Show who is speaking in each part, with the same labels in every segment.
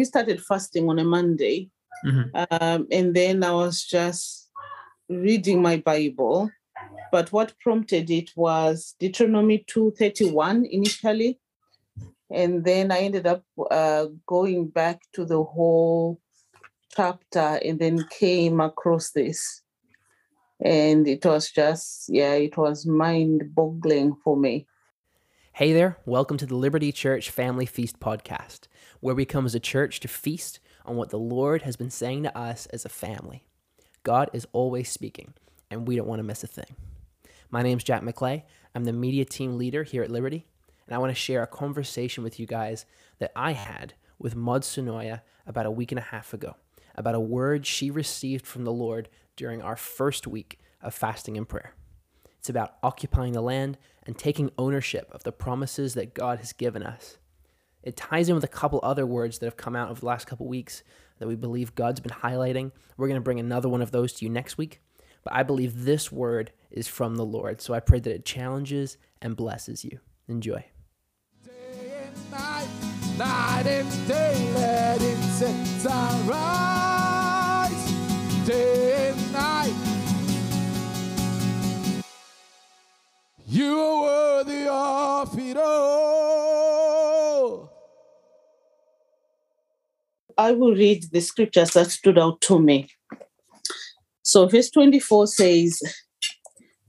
Speaker 1: we started fasting on a Monday,
Speaker 2: Mhm.
Speaker 1: um, and then I was just reading my Bible. But what prompted it was Deuteronomy two thirty one initially, and then I ended up uh, going back to the whole chapter, and then came across this, and it was just yeah, it was mind boggling for me.
Speaker 2: Hey there, welcome to the Liberty Church Family Feast podcast, where we come as a church to feast on what the Lord has been saying to us as a family. God is always speaking, and we don't want to miss a thing. My name's Jack McClay. I'm the media team leader here at Liberty, and I want to share a conversation with you guys that I had with Maud Sonoya about a week and a half ago, about a word she received from the Lord during our first week of fasting and prayer. It's about occupying the land and taking ownership of the promises that God has given us. It ties in with a couple other words that have come out over the last couple weeks that we believe God's been highlighting. We're going to bring another one of those to you next week. But I believe this word is from the Lord. So I pray that it challenges and blesses you. Enjoy.
Speaker 3: Day and night, night and day,
Speaker 1: I will read the scriptures that stood out to me. So, verse 24 says,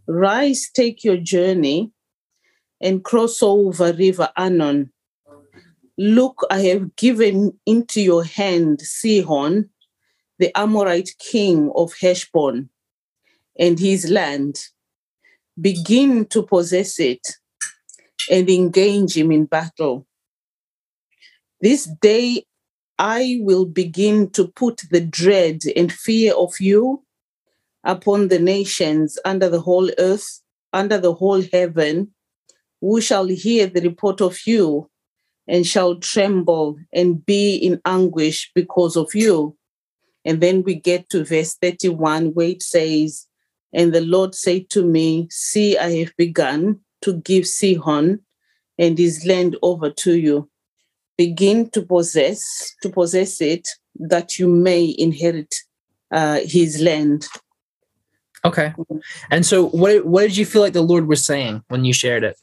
Speaker 1: Rise, take your journey, and cross over River Arnon. Look, I have given into your hand Sihon, the Amorite king of Heshbon, and his land. Begin to possess it and engage him in battle. This day I will begin to put the dread and fear of you upon the nations under the whole earth, under the whole heaven, who shall hear the report of you and shall tremble and be in anguish because of you. And then we get to verse 31, where it says, And the Lord said to me, See, I have begun to give Sihon and his land over to you begin to possess to possess it that you may inherit uh, his land
Speaker 2: Okay. And so what what did you feel like the Lord was saying when you shared it?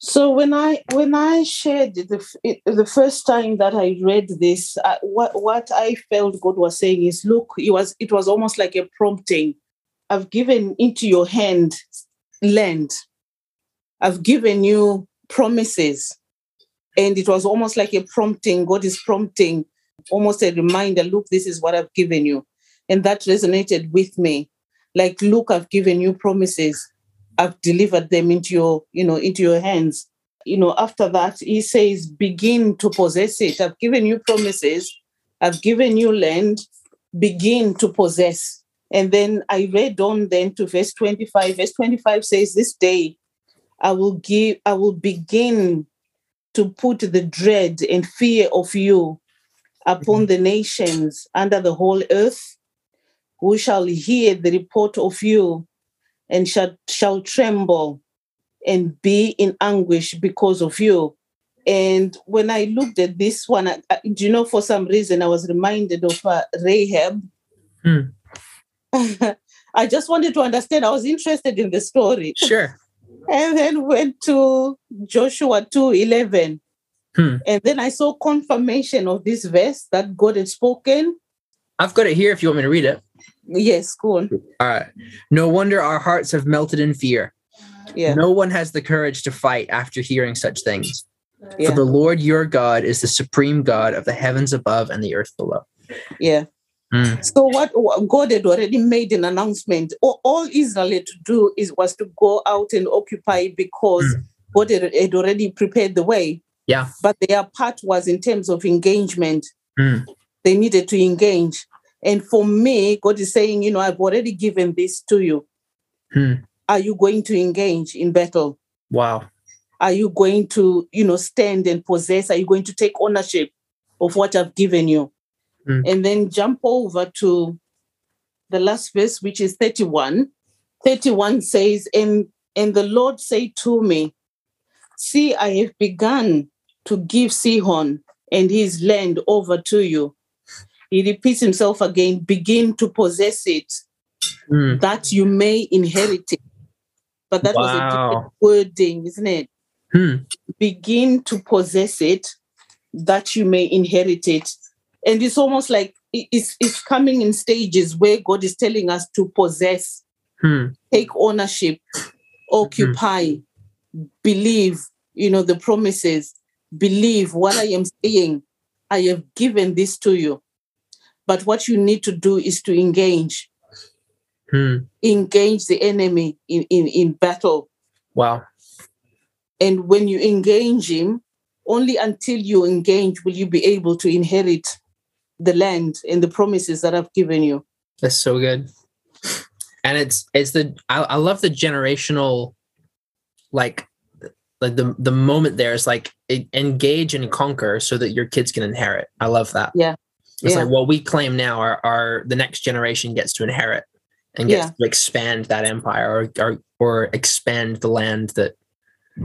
Speaker 1: so when i when i shared the, the first time that i read this uh, what what i felt god was saying is look it was it was almost like a prompting i've given into your hand land i've given you promises and it was almost like a prompting. God is prompting almost a reminder look this is what i've given you. And that resonated with me. Like look i've given you promises. I've delivered them into your you know into your hands. You know after that he says begin to possess it. I've given you promises. I've given you land. Begin to possess. And then i read on then to verse 25 verse 25 says this day i will give i will begin to put the dread and fear of you upon the nations under the whole earth, who shall hear the report of you and shall, shall tremble and be in anguish because of you. And when I looked at this one, I, I- do you know, for some reason, I was reminded of uh, Rahab.
Speaker 2: Hmm.
Speaker 1: I just wanted to understand. I was interested in the story.
Speaker 2: Sure.
Speaker 1: And then went to Joshua 2 11.
Speaker 2: Hmm.
Speaker 1: And then I saw confirmation of this verse that God had spoken.
Speaker 2: I've got it here if you want me to read it.
Speaker 1: Yes, go on.
Speaker 2: All right. No wonder our hearts have melted in fear.
Speaker 1: Yeah.
Speaker 2: No one has the courage to fight after hearing such things.
Speaker 1: yeah.
Speaker 2: For the Lord your God is the supreme God of the heavens above and the earth below.
Speaker 1: yeah.
Speaker 2: Mm.
Speaker 1: So what God had already made an announcement. All, Israel had to do is was to go out and occupy because
Speaker 2: Mm.
Speaker 1: God had, already prepared the way.
Speaker 2: Yeah.
Speaker 1: But their part was in terms of engagement.
Speaker 2: Mm.
Speaker 1: They needed to engage. And for me, God is saying, you know, I've already given this to you.
Speaker 2: Hmm.
Speaker 1: Are you going to engage in battle?
Speaker 2: Wow.
Speaker 1: Are you going to, you know, stand and possess? Are you going to take ownership of what I've given you?
Speaker 2: Mm.
Speaker 1: And then jump over to the last verse, which is 31. 31 says, And and the Lord said to me, See, I have begun to give Sihon and his land over to you. He repeats himself again begin to possess it,
Speaker 2: Mm.
Speaker 1: that you may inherit it. But that was a different wording, isn't it?
Speaker 2: Hmm.
Speaker 1: Begin to possess it, that you may inherit it. And it's almost like it's, it's coming in stages where God is telling us to possess,
Speaker 2: Hmm.
Speaker 1: take ownership, occupy, believe, you know, the promises, believe what I am saying. I have given this to you. But what you need to do is to engage,
Speaker 2: Hmm.
Speaker 1: engage the enemy in, in, in battle.
Speaker 2: Wow.
Speaker 1: And when you engage him, only until you engage will you be able to inherit the land and the promises that I've given you.
Speaker 2: That's so good. And it's it's the I, I love the generational like like the the moment there is like engage and conquer so that your kids can inherit. I love that.
Speaker 1: Yeah.
Speaker 2: It's
Speaker 1: Yeah.
Speaker 2: like what we claim now are are the next generation gets to inherit and gets
Speaker 1: Yeah.
Speaker 2: to expand that empire or, or or expand the land that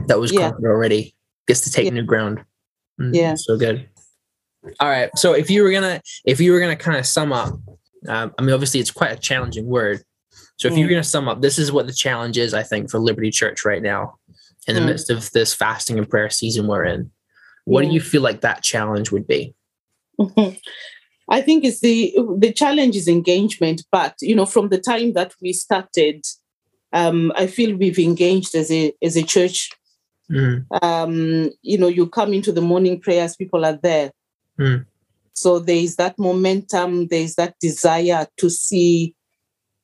Speaker 2: that was
Speaker 1: Yeah.
Speaker 2: conquered already. Gets to take new ground. Mm,
Speaker 1: Yeah.
Speaker 2: So good. All right. So if you were gonna if you were gonna kind of sum up, um, I mean, obviously it's quite a challenging word. So if you were
Speaker 1: Mm.
Speaker 2: gonna sum up, this is what the challenge is, I think, for Liberty Church right now, in the
Speaker 1: Mm.
Speaker 2: midst of this fasting and prayer season we're in. What
Speaker 1: Yeah.
Speaker 2: do you feel like that challenge would be?
Speaker 1: I think it's the the challenge is engagement, but you know, from the time that we started, um, I feel we've engaged as a as a church.
Speaker 2: Mm,
Speaker 1: Um, you know, you come into the morning prayers, people are there.
Speaker 2: Mm.
Speaker 1: So there is that momentum, there is that desire to see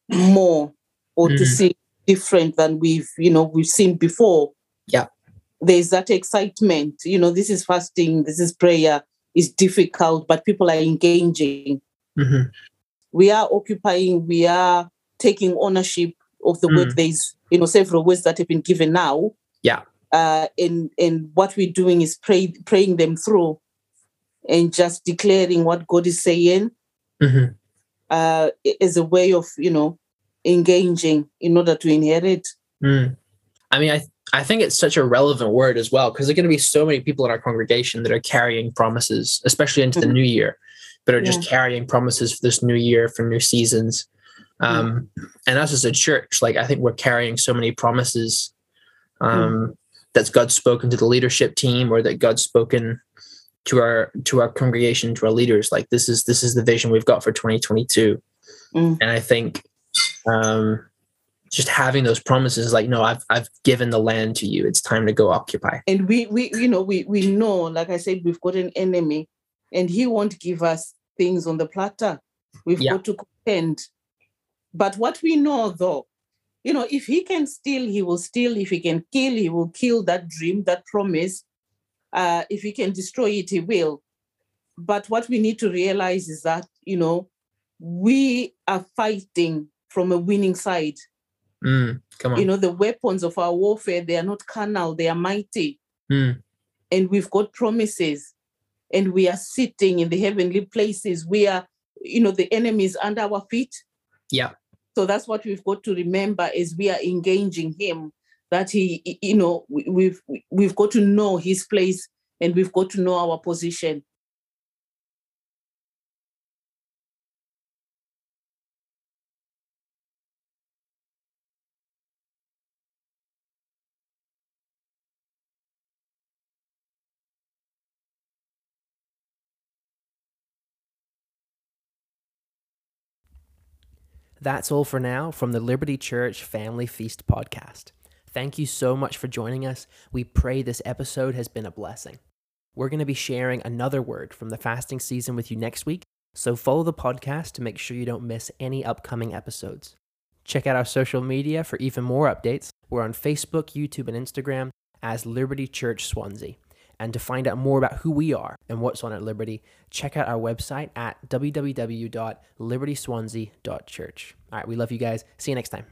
Speaker 1: more or to
Speaker 2: Mm.
Speaker 1: see different than we've, you know, we've seen before.
Speaker 2: Yeah.
Speaker 1: There's that excitement. You know, this is fasting, this is prayer, it's difficult, but people are engaging.
Speaker 2: mhm,
Speaker 1: We are occupying, we are taking ownership of the
Speaker 2: Mm.
Speaker 1: word. There's, you know, several words that have been given now.
Speaker 2: Yeah.
Speaker 1: Uh, and and what we're doing is pray, praying them through and just declaring what God is saying
Speaker 2: mhm.
Speaker 1: uh, as a way of, you know, engaging in order to inherit.
Speaker 2: Mm. I mean, I I think it's such a relevant word as well because there are going to be so many people in our congregation that are carrying promises, especially into the
Speaker 1: Mhm.
Speaker 2: new year, but are just carrying promises for this new year, for new seasons. Um, And us as a church, like I think we're carrying so many promises um, that's God's spoken to the leadership team or that God's spoken to our to our congregation, to our leaders. Like this is this is the vision we've got for 2022
Speaker 1: Mm.
Speaker 2: and I think um, just having those promises, like, no, I've I've given the land to you. It's time to go occupy.
Speaker 1: And we, we, you know, we we know, like I said, we've got an enemy, and he won't give us things on the platter. We've
Speaker 2: Yeah.
Speaker 1: got to contend. But what we know, though, you know, if he can steal, he will steal. If he can kill, he will kill that dream, that promise. Uh, if he can destroy it, he will. But what we need to realize is that, you know, we are fighting from a winning side.
Speaker 2: Mm, come on.
Speaker 1: You know, the weapons of our warfare, they are not carnal, they are mighty.
Speaker 2: Mm,
Speaker 1: And we've got promises. And we are sitting in the heavenly places. We are, you know, the enemy is under our feet.
Speaker 2: yeah.
Speaker 1: So that's what we've got to remember as we are engaging him, that he, you know, we- we've we've got to know his place and we've got to know our position.
Speaker 2: That's all for now from the Liberty Church Family Feast podcast. Thank you so much for joining us. We pray this episode has been a blessing. We're going to be sharing another word from the fasting season with you next week, so follow the podcast to make sure you don't miss any upcoming episodes. Check out our social media for even more updates. We're on Facebook, YouTube, and Instagram as Liberty Church Swansea. And to find out more about who we are and what's on at Liberty, check out our website at www.libertyswansea.church. All right, we love you guys. See you next time.